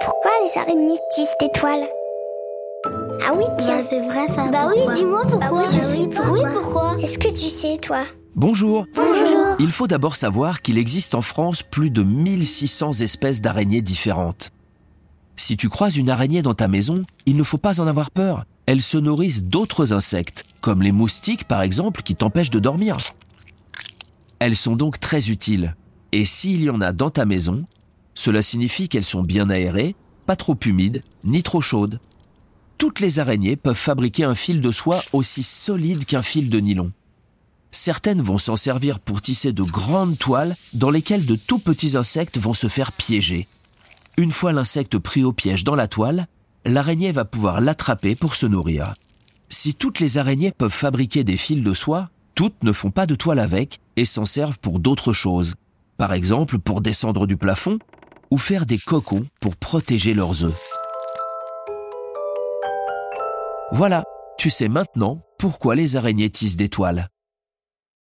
Pourquoi les araignées tissent des toiles Ah oui, tiens. Bah, c'est vrai ça. Bah oui, pourquoi dis-moi pourquoi. Bah oui, je sais pas. Oui, pourquoi Est-ce que tu sais, toi Bonjour. Bonjour. Il faut d'abord savoir qu'il existe en France plus de 1600 espèces d'araignées différentes. Si tu croises une araignée dans ta maison, il ne faut pas en avoir peur. Elles se nourrissent d'autres insectes, comme les moustiques par exemple, qui t'empêchent de dormir. Elles sont donc très utiles. Et s'il y en a dans ta maison, cela signifie qu'elles sont bien aérées, pas trop humides, ni trop chaudes. Toutes les araignées peuvent fabriquer un fil de soie aussi solide qu'un fil de nylon. Certaines vont s'en servir pour tisser de grandes toiles dans lesquelles de tout petits insectes vont se faire piéger. Une fois l'insecte pris au piège dans la toile, l'araignée va pouvoir l'attraper pour se nourrir. Si toutes les araignées peuvent fabriquer des fils de soie, toutes ne font pas de toile avec et s'en servent pour d'autres choses. Par exemple pour descendre du plafond ou faire des cocons pour protéger leurs œufs. Voilà, tu sais maintenant pourquoi les araignées tissent des toiles.